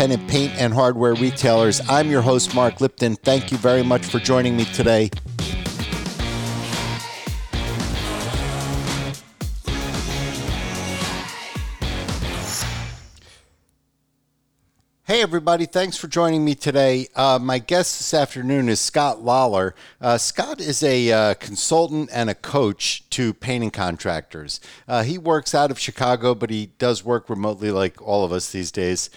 independent paint and hardware retailers. I'm your host, Mark Lipton. Thank you very much for joining me today. Hey, everybody. Thanks for joining me today. Uh, my guest this afternoon is Scott Lawler. Uh, Scott is a uh, consultant and a coach to painting contractors. Uh, he works out of Chicago, but he does work remotely like all of us these days.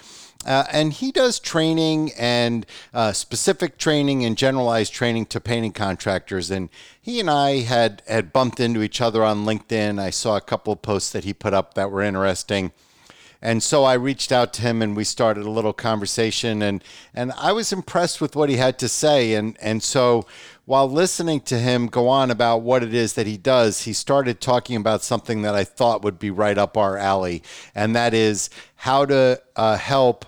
Uh, and he does training and uh, specific training and generalized training to painting contractors. And he and I had had bumped into each other on LinkedIn. I saw a couple of posts that he put up that were interesting. And so I reached out to him and we started a little conversation and and I was impressed with what he had to say and and so while listening to him go on about what it is that he does, he started talking about something that I thought would be right up our alley, and that is how to uh, help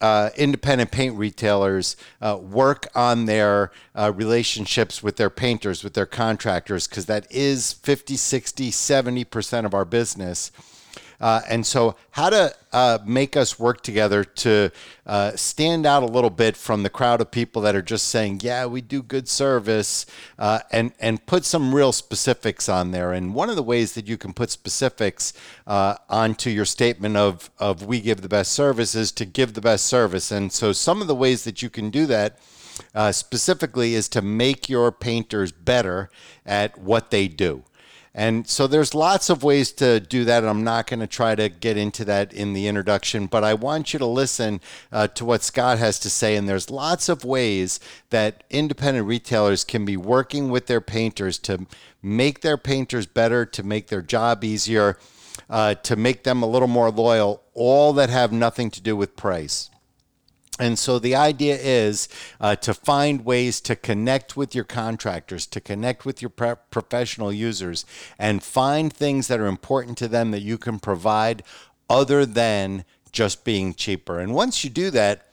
uh, independent paint retailers uh, work on their uh, relationships with their painters, with their contractors, because that is 50, 60, 70% of our business. Uh, and so, how to uh, make us work together to uh, stand out a little bit from the crowd of people that are just saying, "Yeah, we do good service," uh, and and put some real specifics on there. And one of the ways that you can put specifics uh, onto your statement of of "We give the best service" is to give the best service. And so, some of the ways that you can do that. Uh, specifically, is to make your painters better at what they do. And so there's lots of ways to do that. And I'm not going to try to get into that in the introduction, but I want you to listen uh, to what Scott has to say. And there's lots of ways that independent retailers can be working with their painters to make their painters better, to make their job easier, uh, to make them a little more loyal, all that have nothing to do with price. And so the idea is uh, to find ways to connect with your contractors, to connect with your pre- professional users, and find things that are important to them that you can provide other than just being cheaper. And once you do that,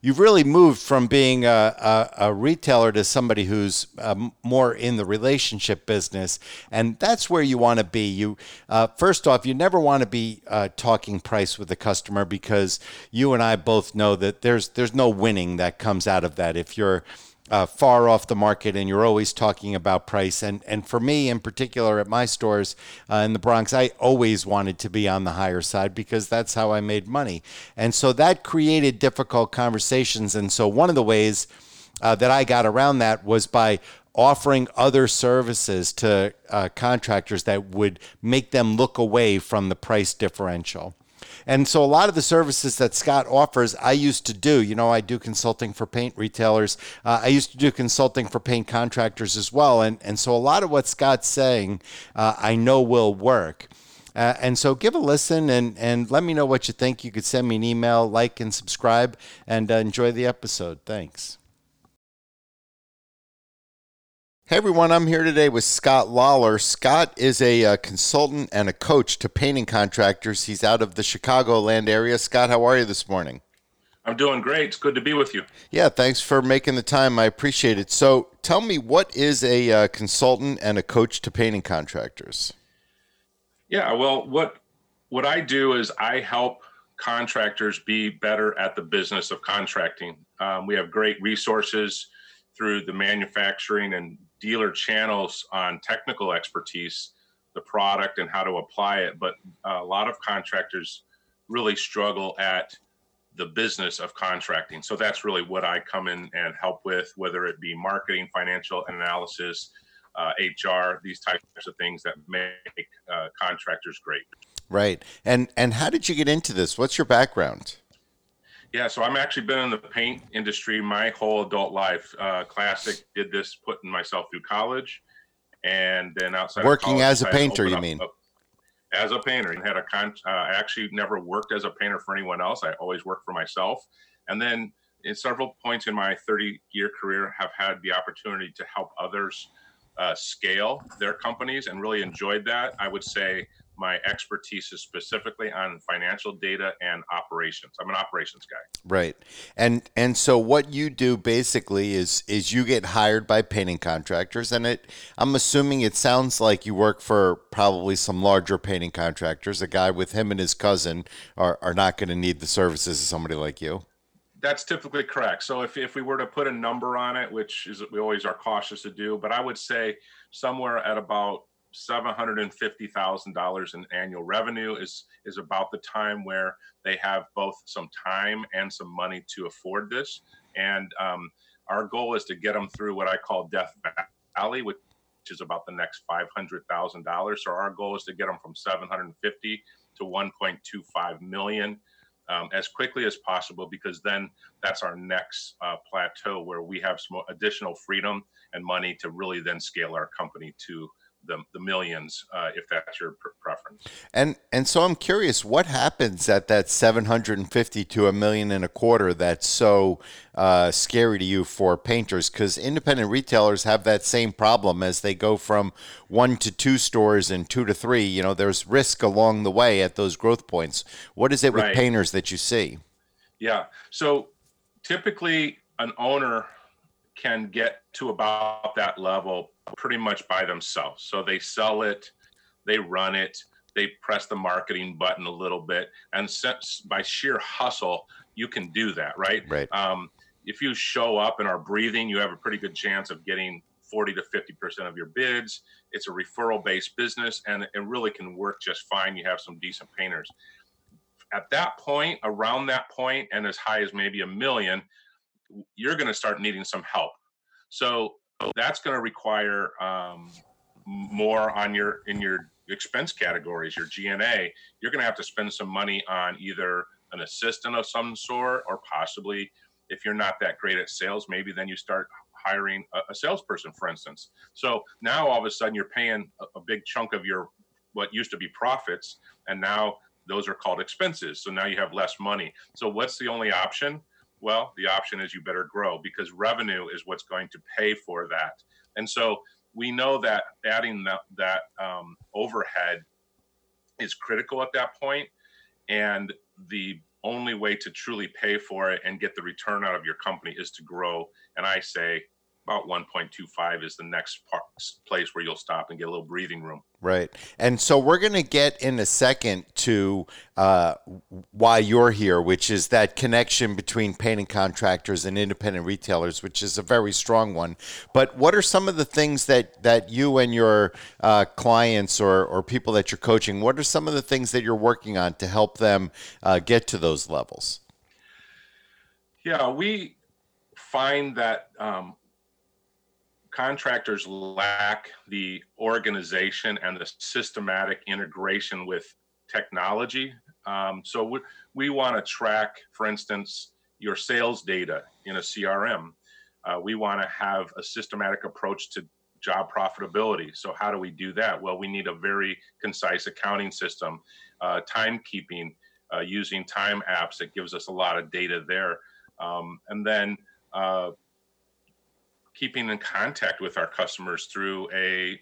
you've really moved from being a, a, a retailer to somebody who's um, more in the relationship business, and that's where you want to be. You uh, first off, you never want to be uh, talking price with the customer because you and I both know that there's there's no winning that comes out of that. If you're uh, far off the market and you're always talking about price. And, and for me in particular at my stores uh, in the Bronx, I always wanted to be on the higher side because that's how I made money. And so that created difficult conversations. And so one of the ways uh, that I got around that was by offering other services to uh, contractors that would make them look away from the price differential. And so a lot of the services that Scott offers, I used to do. You know, I do consulting for paint retailers. Uh, I used to do consulting for paint contractors as well. And, and so a lot of what Scott's saying, uh, I know will work. Uh, and so give a listen and, and let me know what you think. You could send me an email, like, and subscribe, and uh, enjoy the episode. Thanks. Hey everyone, I'm here today with Scott Lawler. Scott is a uh, consultant and a coach to painting contractors. He's out of the Chicagoland area. Scott, how are you this morning? I'm doing great. It's good to be with you. Yeah, thanks for making the time. I appreciate it. So, tell me, what is a uh, consultant and a coach to painting contractors? Yeah, well, what what I do is I help contractors be better at the business of contracting. Um, we have great resources through the manufacturing and dealer channels on technical expertise, the product and how to apply it. But a lot of contractors really struggle at the business of contracting. So that's really what I come in and help with, whether it be marketing, financial analysis, uh, HR, these types of things that make uh, contractors great. Right. And and how did you get into this? What's your background? Yeah, so I'm actually been in the paint industry my whole adult life. Uh, classic did this putting myself through college, and then outside working college, as a painter. You mean? as a painter, and had a con. Uh, I actually never worked as a painter for anyone else. I always worked for myself, and then in several points in my 30 year career, have had the opportunity to help others uh, scale their companies, and really enjoyed that. I would say my expertise is specifically on financial data and operations. I'm an operations guy. Right. And and so what you do basically is is you get hired by painting contractors and it I'm assuming it sounds like you work for probably some larger painting contractors. A guy with him and his cousin are, are not going to need the services of somebody like you. That's typically correct. So if, if we were to put a number on it, which is we always are cautious to do, but I would say somewhere at about seven hundred and fifty thousand dollars in annual revenue is is about the time where they have both some time and some money to afford this. And um, our goal is to get them through what I call Death Valley, which is about the next five hundred thousand dollars. So our goal is to get them from seven hundred and fifty to one point two five million. Um, as quickly as possible because then that's our next uh, plateau where we have some additional freedom and money to really then scale our company to the, the millions uh, if that's your preference. And and so I'm curious, what happens at that 750 to a million and a quarter that's so uh, scary to you for painters? Because independent retailers have that same problem as they go from one to two stores and two to three. You know, there's risk along the way at those growth points. What is it with painters that you see? Yeah. So typically, an owner can get to about that level pretty much by themselves. So they sell it, they run it, they press the marketing button a little bit, and since by sheer hustle, you can do that, right? Right. Um, if you show up and are breathing, you have a pretty good chance of getting 40 to 50% of your bids. It's a referral based business and it really can work just fine. You have some decent painters. At that point, around that point, and as high as maybe a million, you're going to start needing some help. So that's going to require um, more on your in your expense categories, your G&A. You're going to have to spend some money on either an assistant of some sort, or possibly if you're not that great at sales, maybe then you start hiring a, a salesperson, for instance. So now all of a sudden you're paying a, a big chunk of your what used to be profits, and now those are called expenses. So now you have less money. So what's the only option? Well, the option is you better grow because revenue is what's going to pay for that. And so we know that adding that, that um, overhead is critical at that point, and the only way to truly pay for it and get the return out of your company is to grow. And I say about 1.25 is the next place where you'll stop and get a little breathing room. Right. And so we're going to get in a second to uh, why you're here, which is that connection between painting contractors and independent retailers, which is a very strong one. But what are some of the things that, that you and your uh, clients or, or people that you're coaching, what are some of the things that you're working on to help them uh, get to those levels? Yeah, we find that um, contractors lack the organization and the systematic integration with technology. Um, so we, we want to track, for instance, your sales data in a CRM. Uh, we want to have a systematic approach to job profitability. So how do we do that? Well, we need a very concise accounting system, uh, timekeeping uh, using time apps that gives us a lot of data there. Um, and then uh, keeping in contact with our customers through a,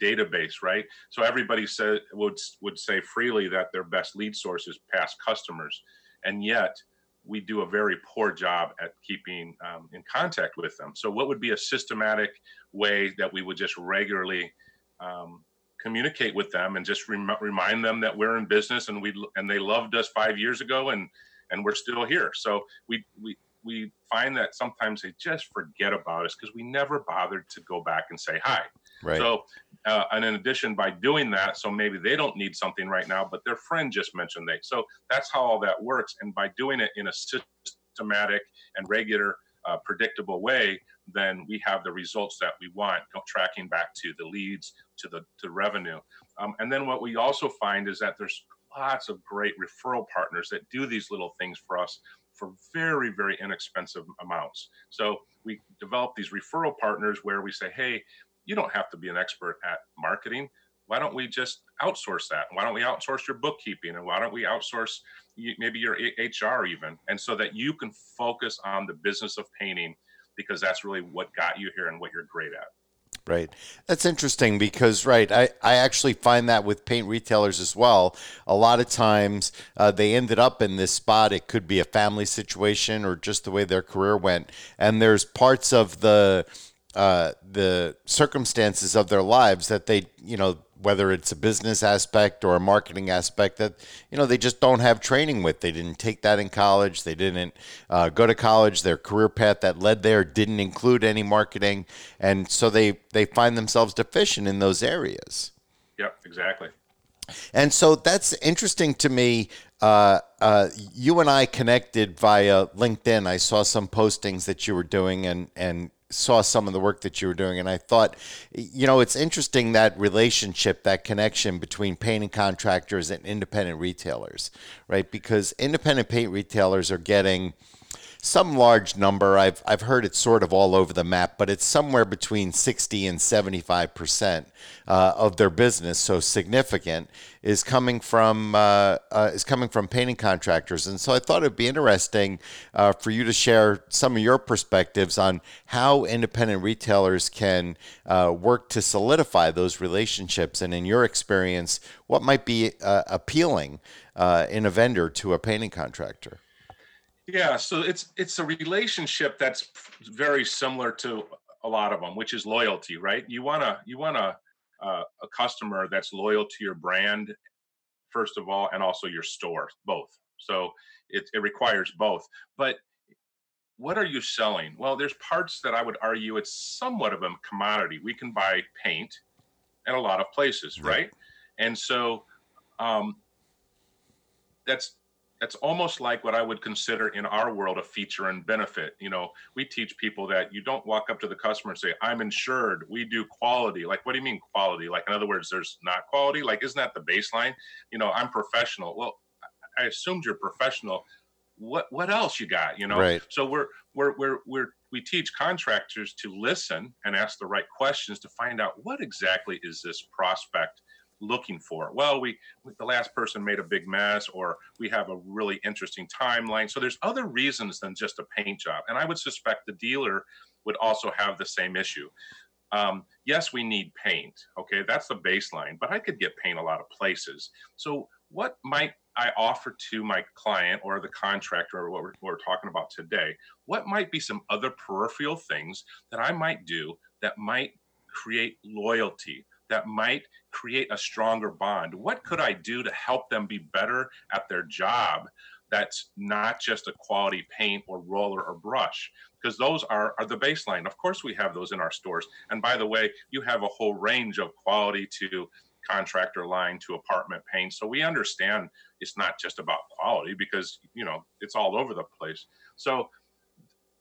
database, right? So everybody said would would say freely that their best lead source is past customers, and yet we do a very poor job at keeping um, in contact with them. So what would be a systematic way that we would just regularly um, communicate with them and just rem- remind them that we're in business and we and they loved us five years ago and and we're still here. So we we we find that sometimes they just forget about us because we never bothered to go back and say hi. Right. So, uh, and in addition, by doing that, so maybe they don't need something right now, but their friend just mentioned they. So that's how all that works. And by doing it in a systematic and regular, uh, predictable way, then we have the results that we want. Tracking back to the leads, to the to revenue, um, and then what we also find is that there's lots of great referral partners that do these little things for us for very, very inexpensive amounts. So we develop these referral partners where we say, hey, you don't have to be an expert at marketing. Why don't we just outsource that? Why don't we outsource your bookkeeping? And why don't we outsource maybe your HR even? And so that you can focus on the business of painting because that's really what got you here and what you're great at. Right. That's interesting because, right, I, I actually find that with paint retailers as well. A lot of times uh, they ended up in this spot. It could be a family situation or just the way their career went. And there's parts of the uh, the circumstances of their lives that they, you know, whether it's a business aspect or a marketing aspect that you know they just don't have training with. They didn't take that in college. They didn't uh, go to college. Their career path that led there didn't include any marketing, and so they they find themselves deficient in those areas. Yep, exactly. And so that's interesting to me. Uh, uh, you and I connected via LinkedIn. I saw some postings that you were doing, and and saw some of the work that you were doing, and I thought, you know, it's interesting that relationship, that connection between painting contractors and independent retailers, right? Because independent paint retailers are getting some large number. I've I've heard it sort of all over the map, but it's somewhere between 60 and 75 percent uh, of their business. So significant is coming from uh, uh, is coming from painting contractors, and so I thought it'd be interesting uh, for you to share some of your perspectives on how independent retailers can uh, work to solidify those relationships, and in your experience, what might be appealing in a vendor to a painting contractor. Yeah, so it's it's a relationship that's very similar to a lot of them, which is loyalty, right? You wanna you want a uh, a customer that's loyal to your brand first of all, and also your store, both. So it it requires both. But what are you selling? Well, there's parts that I would argue it's somewhat of a commodity. We can buy paint at a lot of places, right? And so um, that's that's almost like what I would consider in our world a feature and benefit. You know, we teach people that you don't walk up to the customer and say, I'm insured, we do quality. Like, what do you mean quality? Like, in other words, there's not quality? Like, isn't that the baseline? You know, I'm professional. Well, I assumed you're professional. What what else you got? You know, right. so we're we're we're we're we teach contractors to listen and ask the right questions to find out what exactly is this prospect looking for? Well, we the last person made a big mess, or we have a really interesting timeline. So there's other reasons than just a paint job, and I would suspect the dealer would also have the same issue. Um, yes, we need paint. Okay, that's the baseline, but I could get paint a lot of places. So what might I offer to my client or the contractor or what we're, what we're, talking about today? What might be some other peripheral things that I might do that might create loyalty, that might create a stronger bond? What could I do to help them be better at their job? That's not just a quality paint or roller or brush, because those are, are the baseline. Of course, we have those in our stores. And by the way, you have a whole range of quality to contractor line to apartment paint. So we understand it's not just about quality because, you know, it's all over the place. So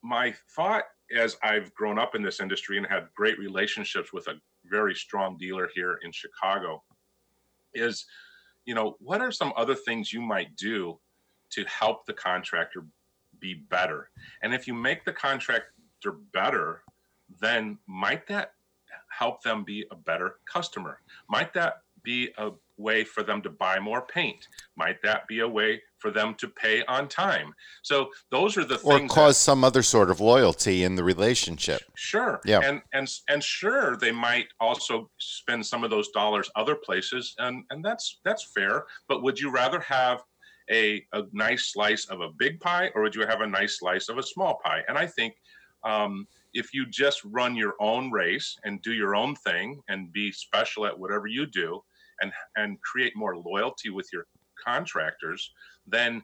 my thought as I've grown up in this industry and had great relationships with a very strong dealer here in Chicago is, you know, what are some other things you might do to help the contractor be better? And if you make the contractor better, then might that help them be a better customer? Might that be a way for them to buy more paint? Might that be a way for them to pay on time? So those are the or things. Or cause that, some other sort of loyalty in the relationship. Sure. Yeah. And and and sure, they might also spend some of those dollars other places, and and that's that's fair. But would you rather have a, a nice slice of a big pie, or would you have a nice slice of a small pie? And I think. Um, if you just run your own race and do your own thing and be special at whatever you do, and and create more loyalty with your contractors, then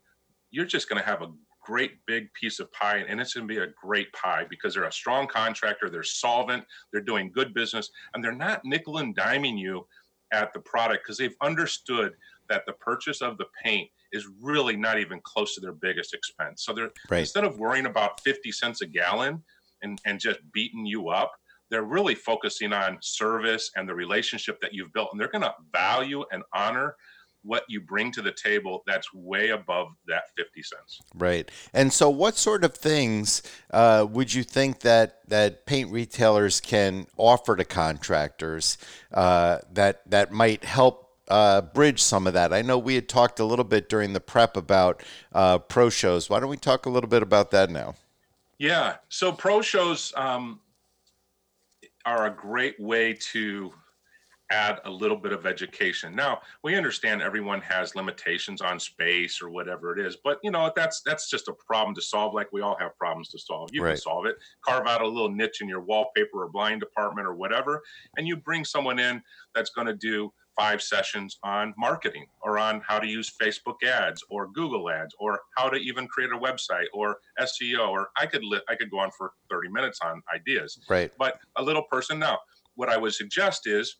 you're just going to have a great big piece of pie and it's going to be a great pie because they're a strong contractor they're solvent they're doing good business and they're not nickel and diming you at the product because they've understood that the purchase of the paint is really not even close to their biggest expense so they're right. instead of worrying about 50 cents a gallon and, and just beating you up they're really focusing on service and the relationship that you've built and they're going to value and honor what you bring to the table that's way above that 50 cents right and so what sort of things uh, would you think that that paint retailers can offer to contractors uh, that that might help uh, bridge some of that. I know we had talked a little bit during the prep about uh, pro shows. Why don't we talk a little bit about that now? Yeah. So pro shows, um, are a great way to add a little bit of education. Now, we understand everyone has limitations on space or whatever it is, but you know, that's that's just a problem to solve like we all have problems to solve. You right. can solve it. Carve out a little niche in your wallpaper or blind department or whatever, and you bring someone in that's going to do five sessions on marketing or on how to use Facebook ads or Google ads or how to even create a website or SEO or I could li- I could go on for 30 minutes on ideas. Right. But a little person now, what I would suggest is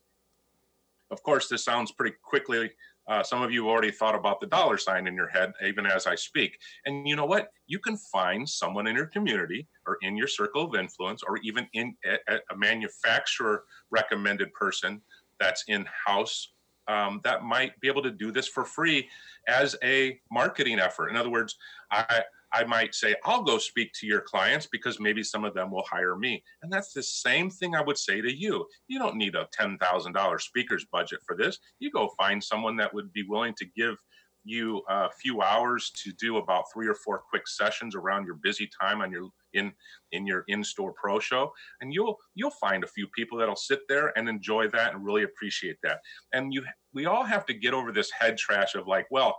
of course this sounds pretty quickly uh, some of you already thought about the dollar sign in your head, even as I speak. And you know what? You can find someone in your community or in your circle of influence, or even in a, a manufacturer recommended person that's in house um, that might be able to do this for free as a marketing effort. In other words, I I might say, I'll go speak to your clients because maybe some of them will hire me. And that's the same thing I would say to you. You don't need a $10,000 speaker's budget for this. You go find someone that would be willing to give you a few hours to do about three or four quick sessions around your busy time on your in in your in-store pro show and you'll you'll find a few people that'll sit there and enjoy that and really appreciate that and you we all have to get over this head trash of like well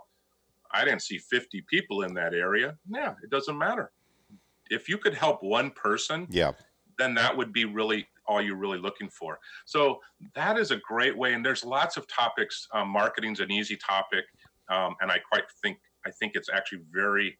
I didn't see 50 people in that area. Yeah, it doesn't matter. If you could help one person, yeah, then that would be really all you're really looking for. So that is a great way. And there's lots of topics. Um, marketing's an easy topic, um, and I quite think I think it's actually very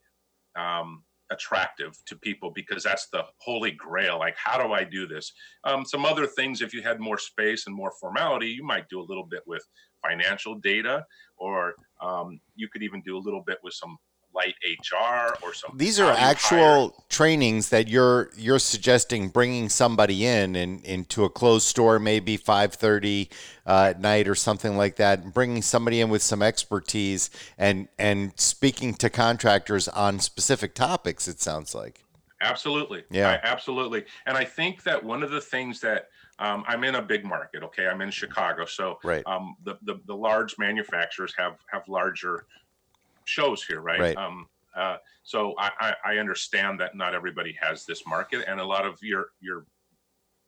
um, attractive to people because that's the holy grail. Like, how do I do this? Um, some other things, if you had more space and more formality, you might do a little bit with financial data, or um, you could even do a little bit with some light HR or some. These are actual hire. trainings that you're you're suggesting bringing somebody in and into a closed store, maybe five thirty uh, at night or something like that, bringing somebody in with some expertise and and speaking to contractors on specific topics. It sounds like. Absolutely. Yeah. I, absolutely. And I think that one of the things that um, I'm in a big market. Okay, I'm in Chicago, so right. um, the, the the large manufacturers have have larger shows here, right? right. Um, uh, so I, I understand that not everybody has this market, and a lot of your your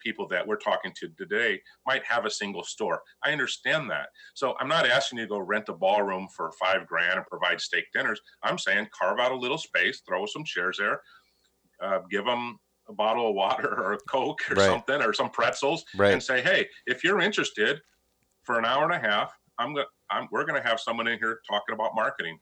people that we're talking to today might have a single store. I understand that. So I'm not asking you to go rent a ballroom for five grand and provide steak dinners. I'm saying carve out a little space, throw some chairs there, uh, give them a bottle of water or a Coke or right. something or some pretzels right. and say, hey, if you're interested for an hour and a half, I'm going I'm, we're going to have someone in here talking about marketing.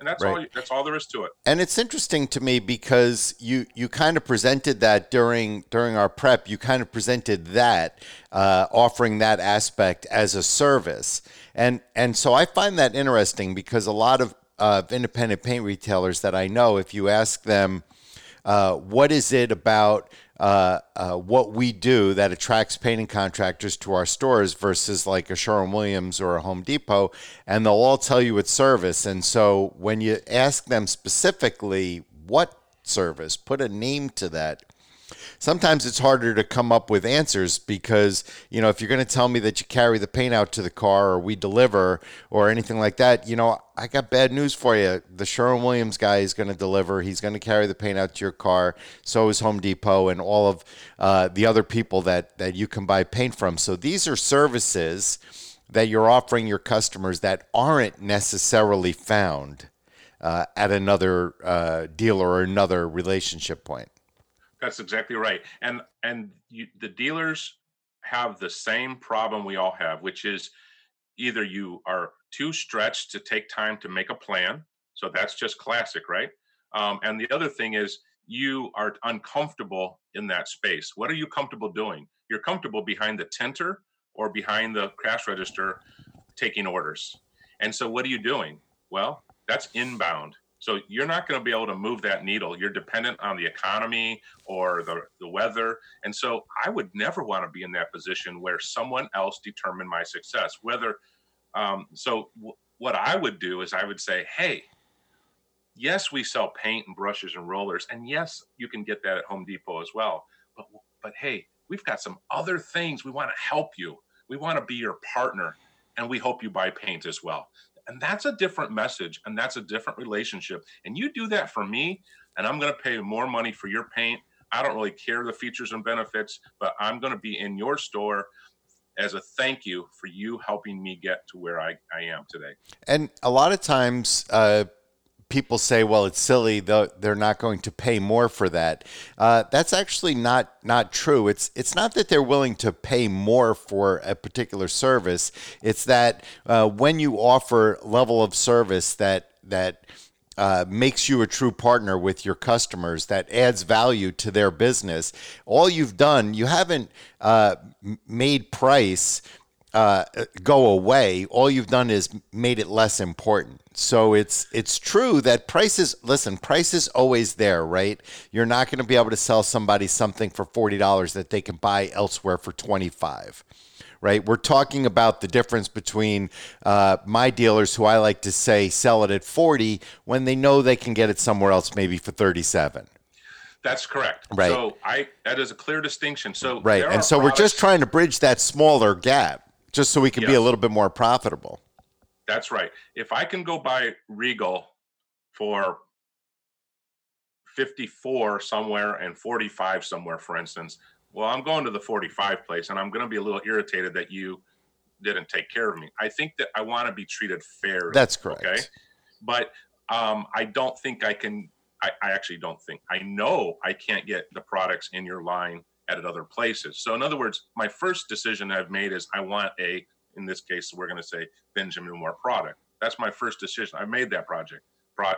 And that's right. all. That's all there is to it. And it's interesting to me because you you kind of presented that during during our prep. You kind of presented that uh, offering that aspect as a service, and and so I find that interesting because a lot of uh, independent paint retailers that I know, if you ask them, uh, what is it about uh, uh, what we do that attracts painting contractors to our stores versus like a Sherwin Williams or a Home Depot, and they'll all tell you it's service. And so when you ask them specifically what service, put a name to that sometimes it's harder to come up with answers because you know if you're going to tell me that you carry the paint out to the car or we deliver or anything like that you know i got bad news for you. The sherwin williams guy is going to deliver. He's going to carry the paint out to your car. So is home depot and all of uh, the other people that that you can buy paint from. So these are services that you're offering your customers that aren't necessarily found uh, at another uh, dealer or another relationship point that's exactly right. And and you, the dealers have the same problem we all have, which is either you are too stretched to take time to make a plan. So that's just classic, right? Um, and the other thing is you are uncomfortable in that space. What are you comfortable doing? You're comfortable behind the tenter or behind the cash register taking orders. And so what are you doing? Well, that's inbound. So you're not going to be able to move that needle. You're dependent on the economy or the, the weather. And so I would never want to be in that position where someone else determined my success. Whether, um, so w- what I would do is I would say, hey, yes, we sell paint and brushes and rollers. And yes, you can get that at Home Depot as well. But, but hey, we've got some other things. We want to help you. We want to be your partner and we hope you buy paint as well. And that's a different message and that's a different relationship. And you do that for me, and I'm going to pay more money for your paint. I don't really care the features and benefits, but I'm going to be in your store as a thank you for you helping me get to where I, I am today. And a lot of times, uh, people say, well, it's silly. They're not going to pay more for that. Uh, that's actually not not true. It's it's not that they're willing to pay more for a particular service. It's that uh, when you offer level of service that that uh, makes you a true partner with your customers that adds value to their business. All you've done, you haven't uh, made price uh, go away. All you've done is made it less important. So it's it's true that prices. Listen, price is always there, right? You're not going to be able to sell somebody something for forty dollars that they can buy elsewhere for twenty five. Right, we're talking about the difference between uh, my dealers, who I like to say sell it at forty, when they know they can get it somewhere else, maybe for thirty-seven. That's correct. Right. So I that is a clear distinction. So right, and so products, we're just trying to bridge that smaller gap just so we can yes. be a little bit more profitable. That's right. If I can go buy Regal for 54 somewhere and 45 somewhere, for instance, well, I'm going to the 45 place and I'm going to be a little irritated that you didn't take care of me. I think that I want to be treated fair. That's correct. Okay. But um, I don't think I can, I, I actually don't think, I know I can't get the products in your line at other places. So in other words, my first decision I've made is I want a, in this case, we're going to say Benjamin Moore product. That's my first decision. I've made that project.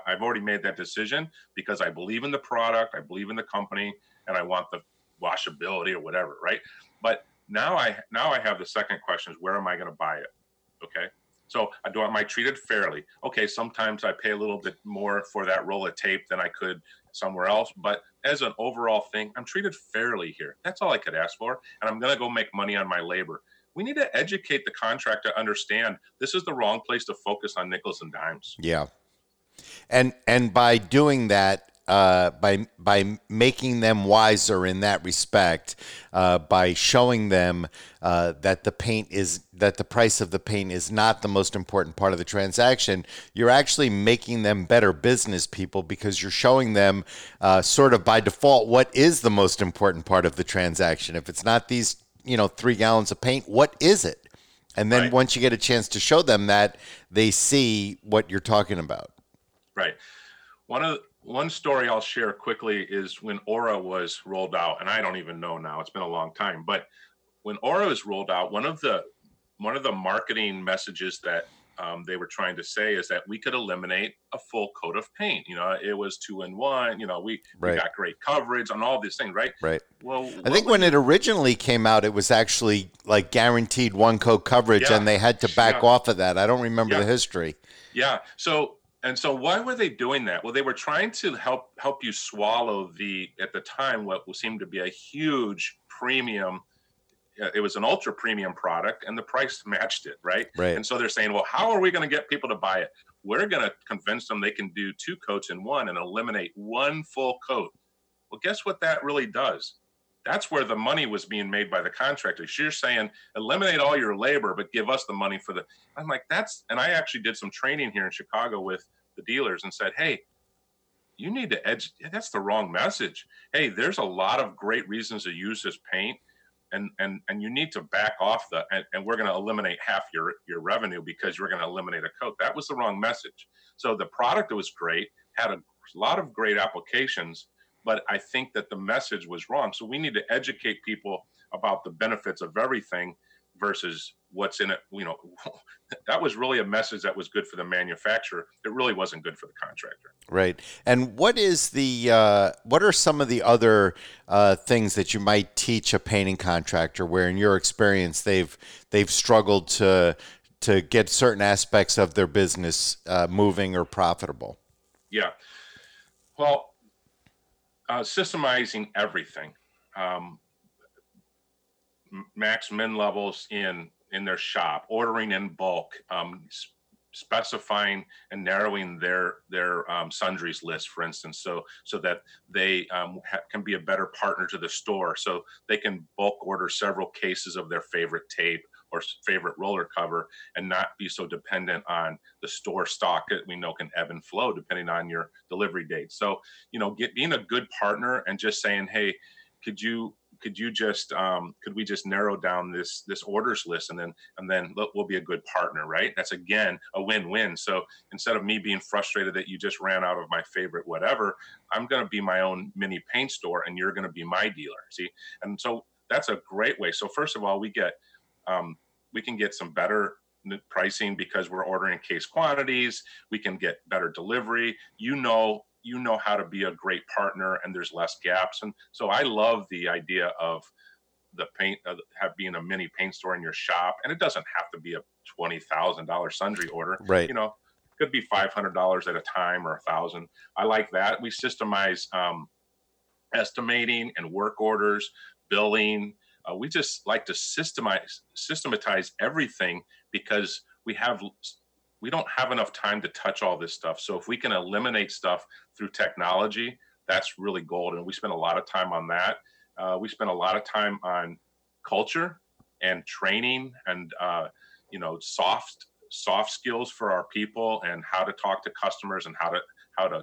I've already made that decision because I believe in the product, I believe in the company, and I want the washability or whatever, right? But now I now I have the second question: is where am I going to buy it? Okay, so I do am I treated fairly? Okay, sometimes I pay a little bit more for that roll of tape than I could somewhere else, but as an overall thing, I'm treated fairly here. That's all I could ask for. And I'm going to go make money on my labor. We need to educate the contractor to understand this is the wrong place to focus on nickels and dimes. Yeah. And and by doing that, uh, by by making them wiser in that respect, uh, by showing them uh, that the paint is that the price of the paint is not the most important part of the transaction, you're actually making them better business people because you're showing them uh, sort of by default what is the most important part of the transaction. If it's not these, you know, three gallons of paint, what is it? And then right. once you get a chance to show them that, they see what you're talking about. Right. One of one story I'll share quickly is when Aura was rolled out, and I don't even know now; it's been a long time. But when Aura was rolled out, one of the one of the marketing messages that um, they were trying to say is that we could eliminate a full coat of paint. You know, it was two in one. You know, we, right. we got great coverage on all these things, right? Right. Well, I think when it originally came out, it was actually like guaranteed one coat coverage, yeah. and they had to back yeah. off of that. I don't remember yeah. the history. Yeah. So and so why were they doing that? Well they were trying to help help you swallow the at the time what seemed to be a huge premium. Uh, it was an ultra premium product and the price matched it right? Right. And so they're saying well how are we going to get people to buy it? We're going to convince them they can do two coats in one and eliminate one full coat. Well guess what that really does that's where the money was being made by the contractors. You're saying eliminate all your labor, but give us the money for the. I'm like, that's, and I actually did some training here in Chicago with the dealers and said, hey, you need to edge. That's the wrong message. Hey, there's a lot of great reasons to use this paint. And, and and you need to back off the and, and we're going to eliminate half your your revenue because you're going to eliminate a coat that was the wrong message so the product was great had a lot of great applications but I think that the message was wrong. So we need to educate people about the benefits of everything versus what's in it. You know, that was really a message that was good for the manufacturer. It really wasn't good for the contractor. Right. And what is the uh, what are some of the other uh, things that you might teach a painting contractor where, in your experience, they've they've struggled to to get certain aspects of their business uh, moving or profitable? Yeah. Well, uh, systemizing everything, um, max min levels in in their shop, ordering in bulk, um, specifying and narrowing their their um, sundries list, for instance, so so that they um, ha- can be a better partner to the store, so they can bulk order several cases of their favorite tape or favorite roller cover and not be so dependent on the store stock that we know can ebb and flow depending on your delivery date. So, you know, get being a good partner and just saying, hey, could you could you just um, could we just narrow down this this orders list and then and then we'll be a good partner right? That's again a win-win. So instead of me being frustrated that you just ran out of my favorite whatever i'm going to be my own mini paint store and you're going to be my dealer see? And so that's a great way. So first of all we get um, we can get some better pricing because we're ordering case quantities. We can get better delivery. You know you know how to be a great partner and there's less gaps. And so i love the idea of the paint uh, have being a mini paint store in your shop. And it doesn't have to be a $20000 sundry order. Right. You know could be $500 at a time or a thousand. I like that. We systemize um, estimating and work orders billing uh, we just like to systemize systematize everything because we have we don't have enough time to touch all this stuff. So if we can eliminate stuff through technology, that's really gold. And we spend a lot of time on that. Uh, we spend a lot of time on culture and training and uh, you know soft soft skills for our people and how to talk to customers and how to how to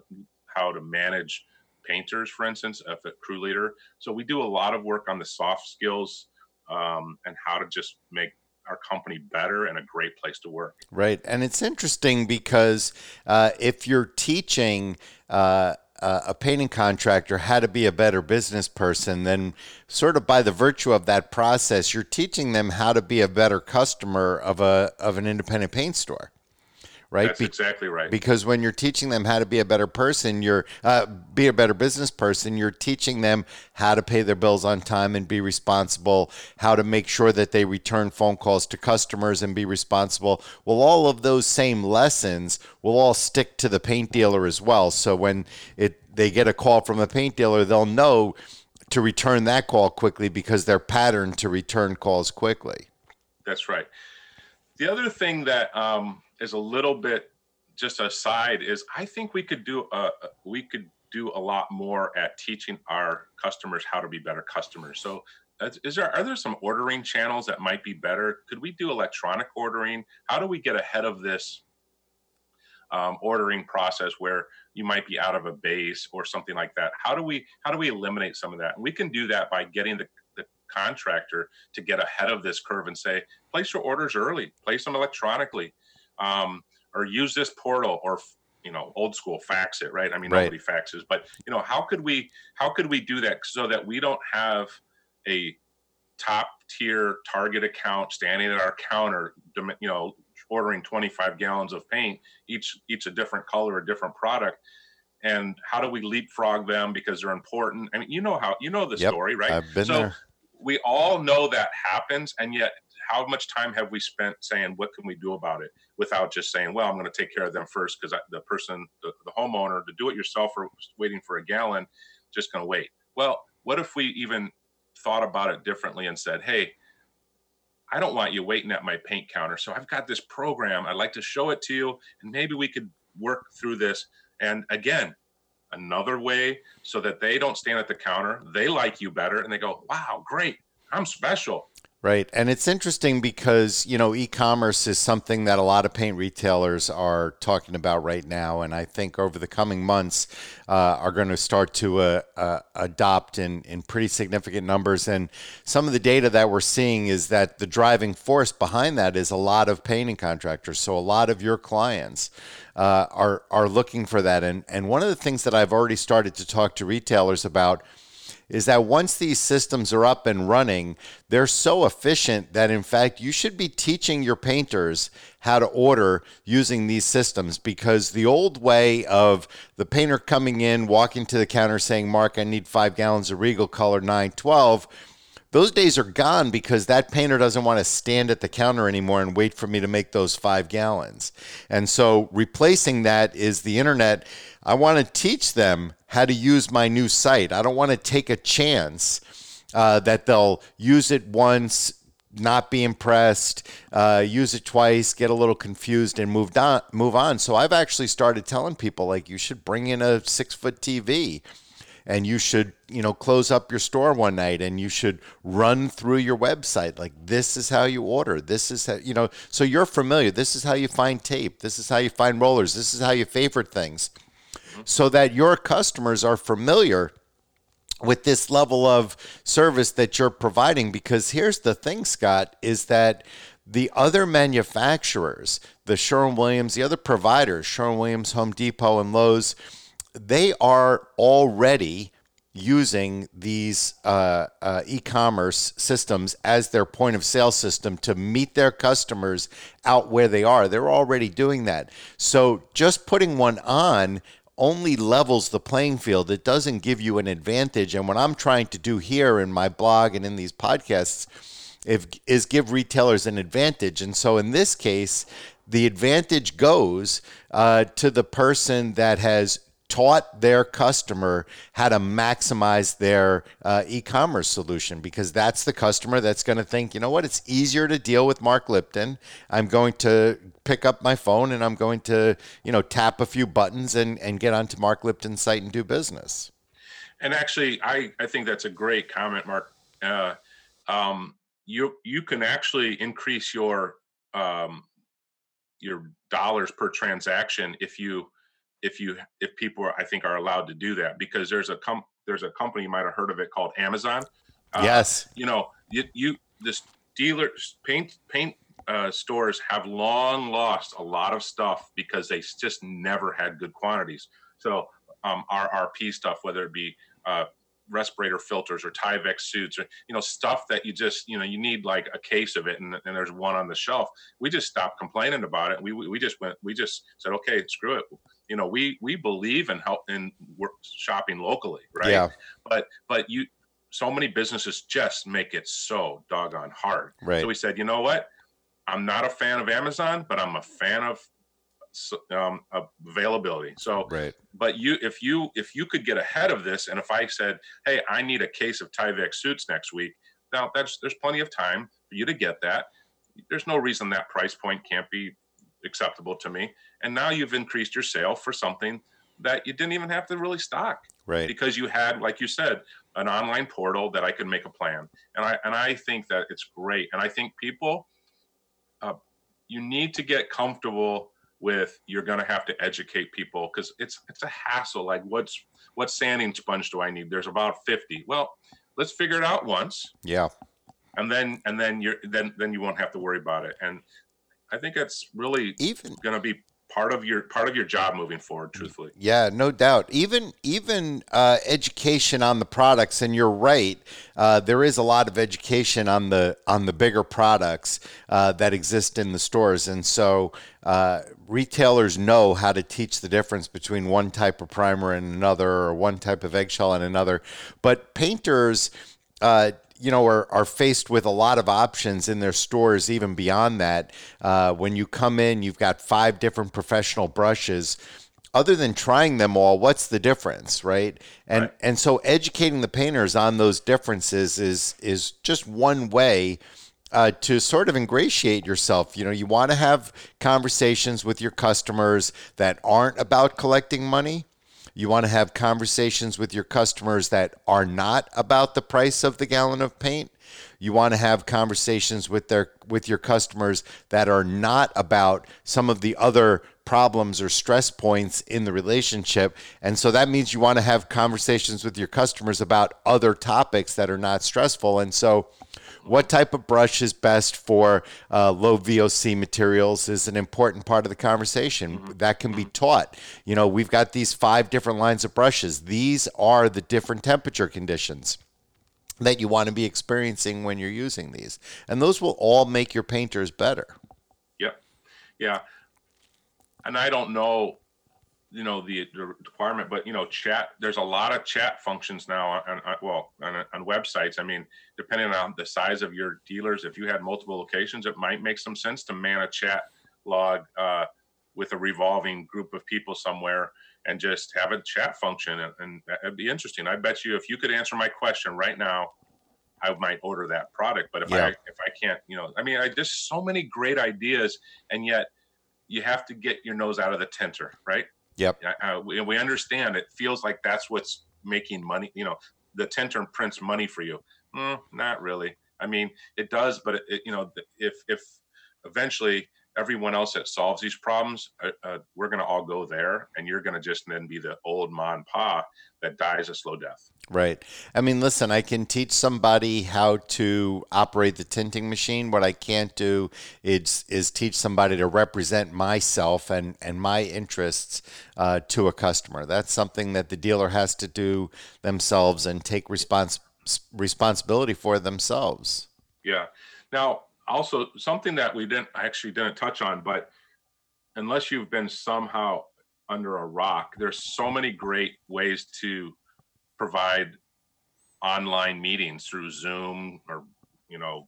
how to manage painters, for instance, if a crew leader. So we do a lot of work on the soft skills um, and how to just make our company better and a great place to work. Right. And it's interesting because uh, if you're teaching, uh, a painting contractor how to be a better business person, then sort of by the virtue of that process, you're teaching them how to be a better customer of a of an independent paint store right? That's Be- exactly right. Because when you're teaching them how to be a better person, you're uh, be a better business person. You're teaching them how to pay their bills on time and be responsible. How to make sure that they return phone calls to customers and be responsible. Well, all of those same lessons will all stick to the paint dealer as well. So when it they get a call from a paint dealer, they'll know to return that call quickly because they're patterned to return calls quickly. That's right. The other thing that um, is a little bit just aside is I think we could do a we could do a lot more at teaching our customers how to be better customers. So is there are there some ordering channels that might be better? Could we do electronic ordering? How do we get ahead of this um, ordering process where you might be out of a base or something like that? How do we how do we eliminate some of that? And we can do that by getting the, the contractor to get ahead of this curve and say, place your orders early, place them electronically um, or use this portal or you know old school fax it right i mean right. nobody faxes but you know how could we how could we do that so that we don't have a top tier target account standing at our counter you know ordering 25 gallons of paint each each a different color a different product and how do we leapfrog them because they're important I mean you know how you know the yep, story right I've been so there. we all know that happens and yet how much time have we spent saying what can we do about it? without just saying well i'm going to take care of them first because the person the, the homeowner the do it yourself or waiting for a gallon just going to wait. Well what if we even thought about it differently and said hey i don't want you waiting at my paint counter so i've got this program. I'd like to show it to you and maybe we could work through this. And again another way so that they don't stand at the counter they like you better and they go wow great. I'm special Right. And it's interesting because, you know, e commerce is something that a lot of paint retailers are talking about right now. And I think over the coming months uh, are going to start to uh, uh, adopt in, in pretty significant numbers. And some of the data that we're seeing is that the driving force behind that is a lot of painting contractors. So a lot of your clients uh, are, are looking for that. And, and one of the things that I've already started to talk to retailers about is that once these systems are up and running, they're so efficient that in fact you should be teaching your painters how to order using these systems. Because the old way of the painter coming in, walking to the counter saying, Mark, I need five gallons of Regal Color 912 those days are gone because that painter doesn't want to stand at the counter anymore and wait for me to make those five gallons. And so replacing that is the internet. I want to teach them how to use my new site. I don't want to take a chance uh, that they'll use it once, not be impressed, uh, use it twice, get a little confused, and move on. Move on. So I've actually started telling people like you should bring in a six foot TV and you should you know close up your store one night and you should run through your website. Like this is how you order. This is how you know so you're familiar. This is how you find tape. This is how you find rollers. This is how you favorite things. So that your customers are familiar with this level of service that you're providing. Because here's the thing Scott is that the other manufacturers the Sherwin Williams the other providers Sherwin Williams Home Depot and Lowe's they are already using these uh, uh, e-commerce systems as their point of sale system to meet their customers out where they are they're already doing that so just putting one on only levels the playing field. It doesn't give you an advantage. And what I'm trying to do here in my blog and in these podcasts if, is give retailers an advantage. And so in this case, the advantage goes uh, to the person that has taught their customer how to maximize their uh, e-commerce solution because that's the customer that's going to think you know what? It's easier to deal with mark lipton. I'm going to pick up my phone and i'm going to you know tap a few buttons and, and get onto mark lipton's site and do business. And actually i, I think that's a great comment mark. Uh, um, you you can actually increase your um, your dollars per transaction if you if you if people are, I think are allowed to do that because there's a com- there's a company you might have heard of it called Amazon. Uh, yes. You know, you, you this dealers paint paint uh, stores have long lost a lot of stuff because they just never had good quantities. So um, RRP stuff, whether it be uh, respirator filters or Tyvek suits or you know stuff that you just you know you need like a case of it and, and there's one on the shelf we just stopped complaining about it we, we just went we just said okay screw it you know we we believe in help in shopping locally right yeah but but you so many businesses just make it so doggone hard right so we said you know what i'm not a fan of amazon but i'm a fan of um, availability. So, right. but you, if you, if you could get ahead of this, and if I said, "Hey, I need a case of Tyvek suits next week," now that's there's plenty of time for you to get that. There's no reason that price point can't be acceptable to me. And now you've increased your sale for something that you didn't even have to really stock, right? Because you had, like you said, an online portal that I could make a plan, and I and I think that it's great, and I think people, uh, you need to get comfortable with you're going to have to educate people. Because it's it's a hassle. Like what's what sanding sponge do i need? There's about 50 well let's figure it out once. Yeah. And then and then you're then then you won't have to worry about it. And i think it's really even going to be part of your part of your job moving forward truthfully. Yeah no doubt. Even even uh, education on the products and you're right uh, there is a lot of education on the on the bigger products uh, that exist in the stores. And so uh, retailers know how to teach the difference between one type of primer and another or one type of eggshell and another. But painters uh, you know, are, are faced with a lot of options in their stores, even beyond that. Uh, when you come in, you've got five different professional brushes. Other than trying them all, what's the difference, right? And right. and so educating the painters on those differences is is just one way uh, to sort of ingratiate yourself. You know, you want to have conversations with your customers that aren't about collecting money you want to have conversations with your customers that are not about the price of the gallon of paint. You want to have conversations with their with your customers that are not about some of the other problems or stress points in the relationship. And so that means you want to have conversations with your customers about other topics that are not stressful. And so what type of brush is best for uh, low VOC materials is an important part of the conversation. Mm-hmm. That can be taught. You know, we've got these five different lines of brushes. These are the different temperature conditions that you want to be experiencing when you're using these. And those will all make your painters better. Yep. Yeah. And I don't know you know the, the, requirement but you know chat there's a lot of chat functions now on, on well on, on, websites i mean depending on the size of your dealers if you had multiple locations it might make some sense to man a chat log uh, with a revolving group of people somewhere and just have a chat function and, and that'd be interesting i bet you if you could answer my question right now I might order that product. But if yeah. I if I can't, you know, I mean, I just so many great ideas, and yet you have to get your nose out of the tinter, right? Yep. Uh, we, we understand it feels like that's what's making money. You know, the tinter prints money for you. Mm, not really. I mean, it does, but it, it, you know, if if eventually everyone else that solves these problems, uh, uh, we're going to all go there, and you're going to just then be the old ma and pa that dies a slow death. Right. I mean, listen, I can teach somebody how to operate the tinting machine. What I can't do is is teach somebody to represent myself and and my interests uh, to a customer. That's something that the dealer has to do themselves and take respons- responsibility for themselves. Yeah. Now, also something that we didn't actually didn't touch on, but unless you've been somehow under a rock, there's so many great ways to provide online meetings through Zoom or you know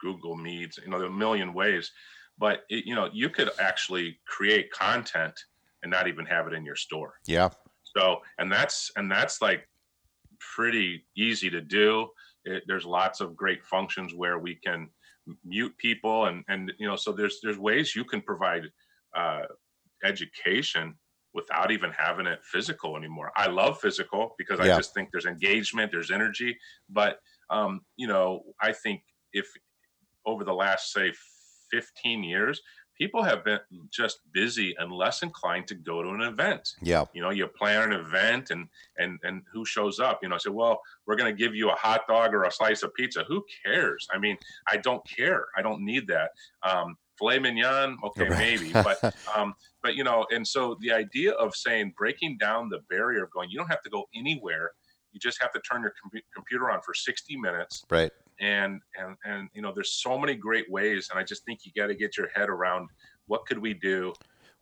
Google Meets. You know, there are a million ways, but it, you know you could actually create content and not even have it in your store. Yeah. So and that's and that's like pretty easy to do. It, there's lots of great functions where we can mute people and and you know so there's there's ways you can provide uh, education without even having it physical anymore. I love physical because yeah. I just think there's engagement, there's energy. But um, you know, I think if over the last say 15 years, people have been just busy and less inclined to go to an event. Yeah. You know, you plan an event and and and who shows up? You know, I say, well, we're going to give you a hot dog or a slice of pizza. Who cares? I mean, I don't care. I don't need that. Um, filet mignon, okay, right. maybe, but um, but you know, and so the idea of saying breaking down the barrier of going, you don't have to go anywhere. You just have to turn your com- computer on for 60 minutes. Right and and and you know there's so many great ways and i just think you got to get your head around what could we do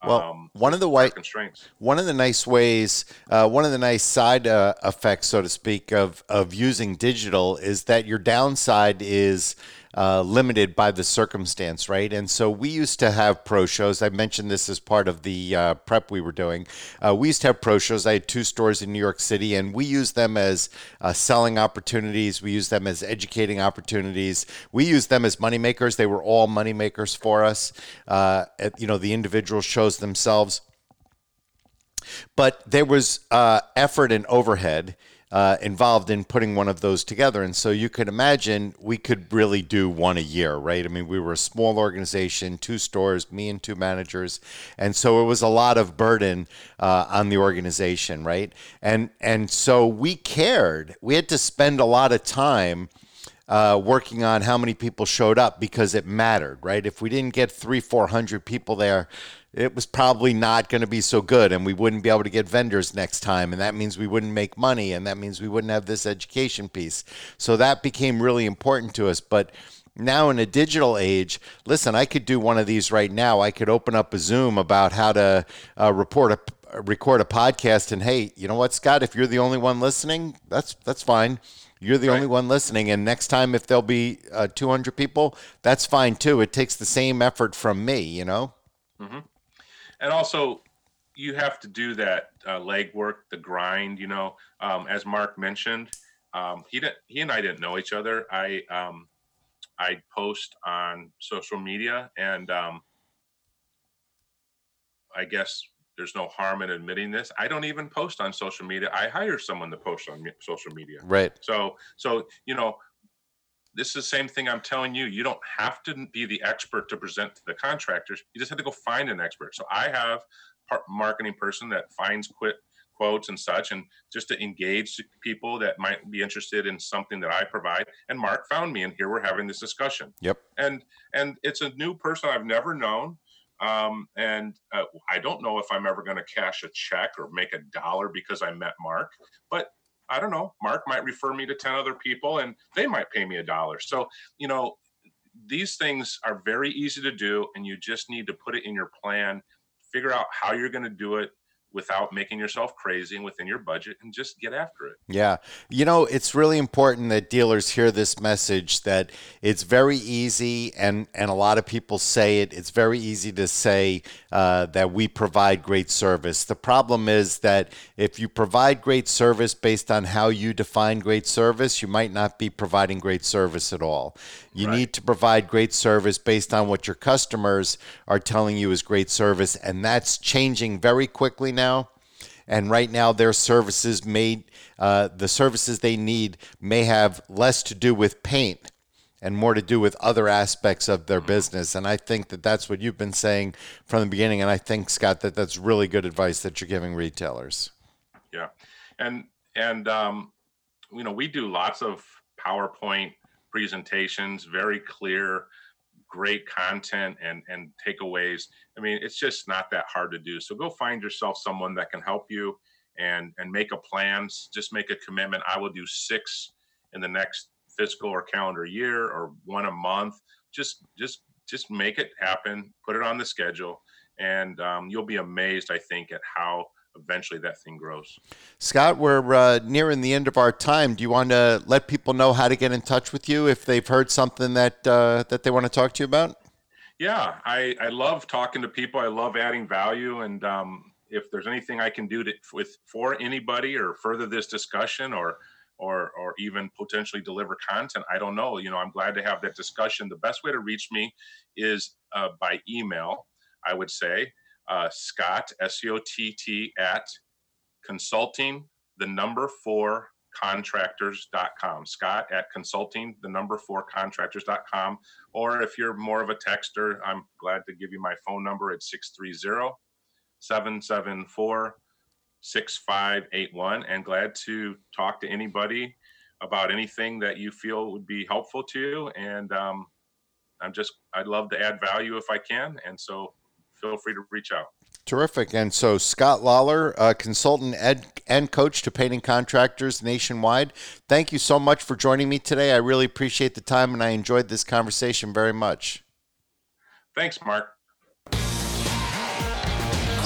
well, um, one of the white constraints, one of the nice ways, uh, one of the nice side uh, effects, so to speak, of of using digital is that your downside is uh, limited by the circumstance, right? And so we used to have pro shows. I mentioned this as part of the uh, prep we were doing. Uh, we used to have pro shows. I had two stores in New York City, and we used them as uh, selling opportunities. We used them as educating opportunities. We used them as money makers. They were all money makers for us. Uh, at, you know, the individual shows themselves. But there was uh, effort and overhead uh, involved in putting one of those together. And so you could imagine we could really do one a year, right? I mean, we were a small organization, two stores, me and two managers, and so it was a lot of burden uh, on the organization, right? And and so we cared. We had to spend a lot of time. Uh, working on how many people showed up because it mattered, right? If we didn't get three, four hundred people there, it was probably not going to be so good and we wouldn't be able to get vendors next time and that means we wouldn't make money and that means we wouldn't have this education piece. So that became really important to us but now in a digital age listen i could do one of these right now. I could open up a zoom about how to uh, report a record a podcast and hey you know what scott if you're the only one listening that's that's fine. You're the right. only one listening and next time if there'll be uh, 200 people that's fine too. It takes the same effort from me you know? Mm-hmm and also you have to do that uh, leg work, the grind. You know, um, as Mark mentioned, um, he didn't. He and I didn't know each other. I um, I post on social media, and um, I guess there's no harm in admitting this. I don't even post on social media. I hire someone to post on social media. Right. So so you know this is the same thing I'm telling you. You don't have to be the expert to present to the contractors. You just have to go find an expert. So I have a marketing person that finds quit quotes and such, and just to engage people that might be interested in something that I provide. And Mark found me, and here we're having this discussion. Yep. And and it's a new person I've never known. Um, and uh, I don't know if I'm ever going to cash a check or make a dollar because I met Mark, but I don't know, Mark might refer me to 10 other people and they might pay me a dollar. So, you know, these things are very easy to do and you just need to put it in your plan, figure out how you're going to do it without making yourself crazy and within your budget and just get after it. Yeah. You know, it's really important that dealers hear this message that it's very easy and and a lot of people say it. It's very easy to say uh, that we provide great service. The problem is that if you provide great service based on how you define great service, you might not be providing great service at all. You right. need to provide great service based on what your customers are telling you is great service, and that's changing very quickly now. And right now, their services made uh, the services they need may have less to do with paint and more to do with other aspects of their business. And I think that that's what you've been saying from the beginning. And I think Scott that that's really good advice that you're giving retailers. Yeah, and and um, you know we do lots of PowerPoint presentations, very clear, great content and and takeaways. I mean, it's just not that hard to do. So go find yourself someone that can help you and and make a plan. Just make a commitment. I will do six in the next fiscal or calendar year or one a month. Just just just make it happen. Put it on the schedule, and um, you'll be amazed. I think at how eventually that thing grows. Scott, we're uh, nearing the end of our time. Do you want to let people know how to get in touch with you if they've heard something that uh, that they want to talk to you about? Yeah, I, I love talking to people. I love adding value, and um, if there's anything I can do to, with for anybody or further this discussion or or or even potentially deliver content, I don't know. You know, I'm glad to have that discussion. The best way to reach me is uh, by email. I would say uh, Scott, S C O T T, at consulting the number four contractors.com. Scott at consulting the number four contractors.com. Or if you're more of a texter, I'm glad to give you my phone number. It's 630 774 6581. And glad to talk to anybody about anything that you feel would be helpful to you. And um, I'm just, I'd love to add value if I can. And so feel free to reach out. Terrific. And so, Scott Lawler, uh, consultant ed- and coach to painting contractors nationwide, thank you so much for joining me today. I really appreciate the time and I enjoyed this conversation very much. Thanks, Mark.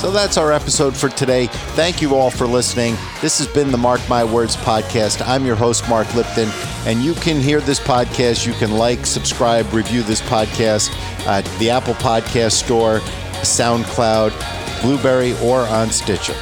So that's our episode for today. Thank you all for listening. This has been the Mark My Words podcast. I'm your host, Mark Lipton, and you can hear this podcast. You can like, subscribe, review this podcast at the Apple Podcast Store, SoundCloud, Blubrry, or on Stitcher.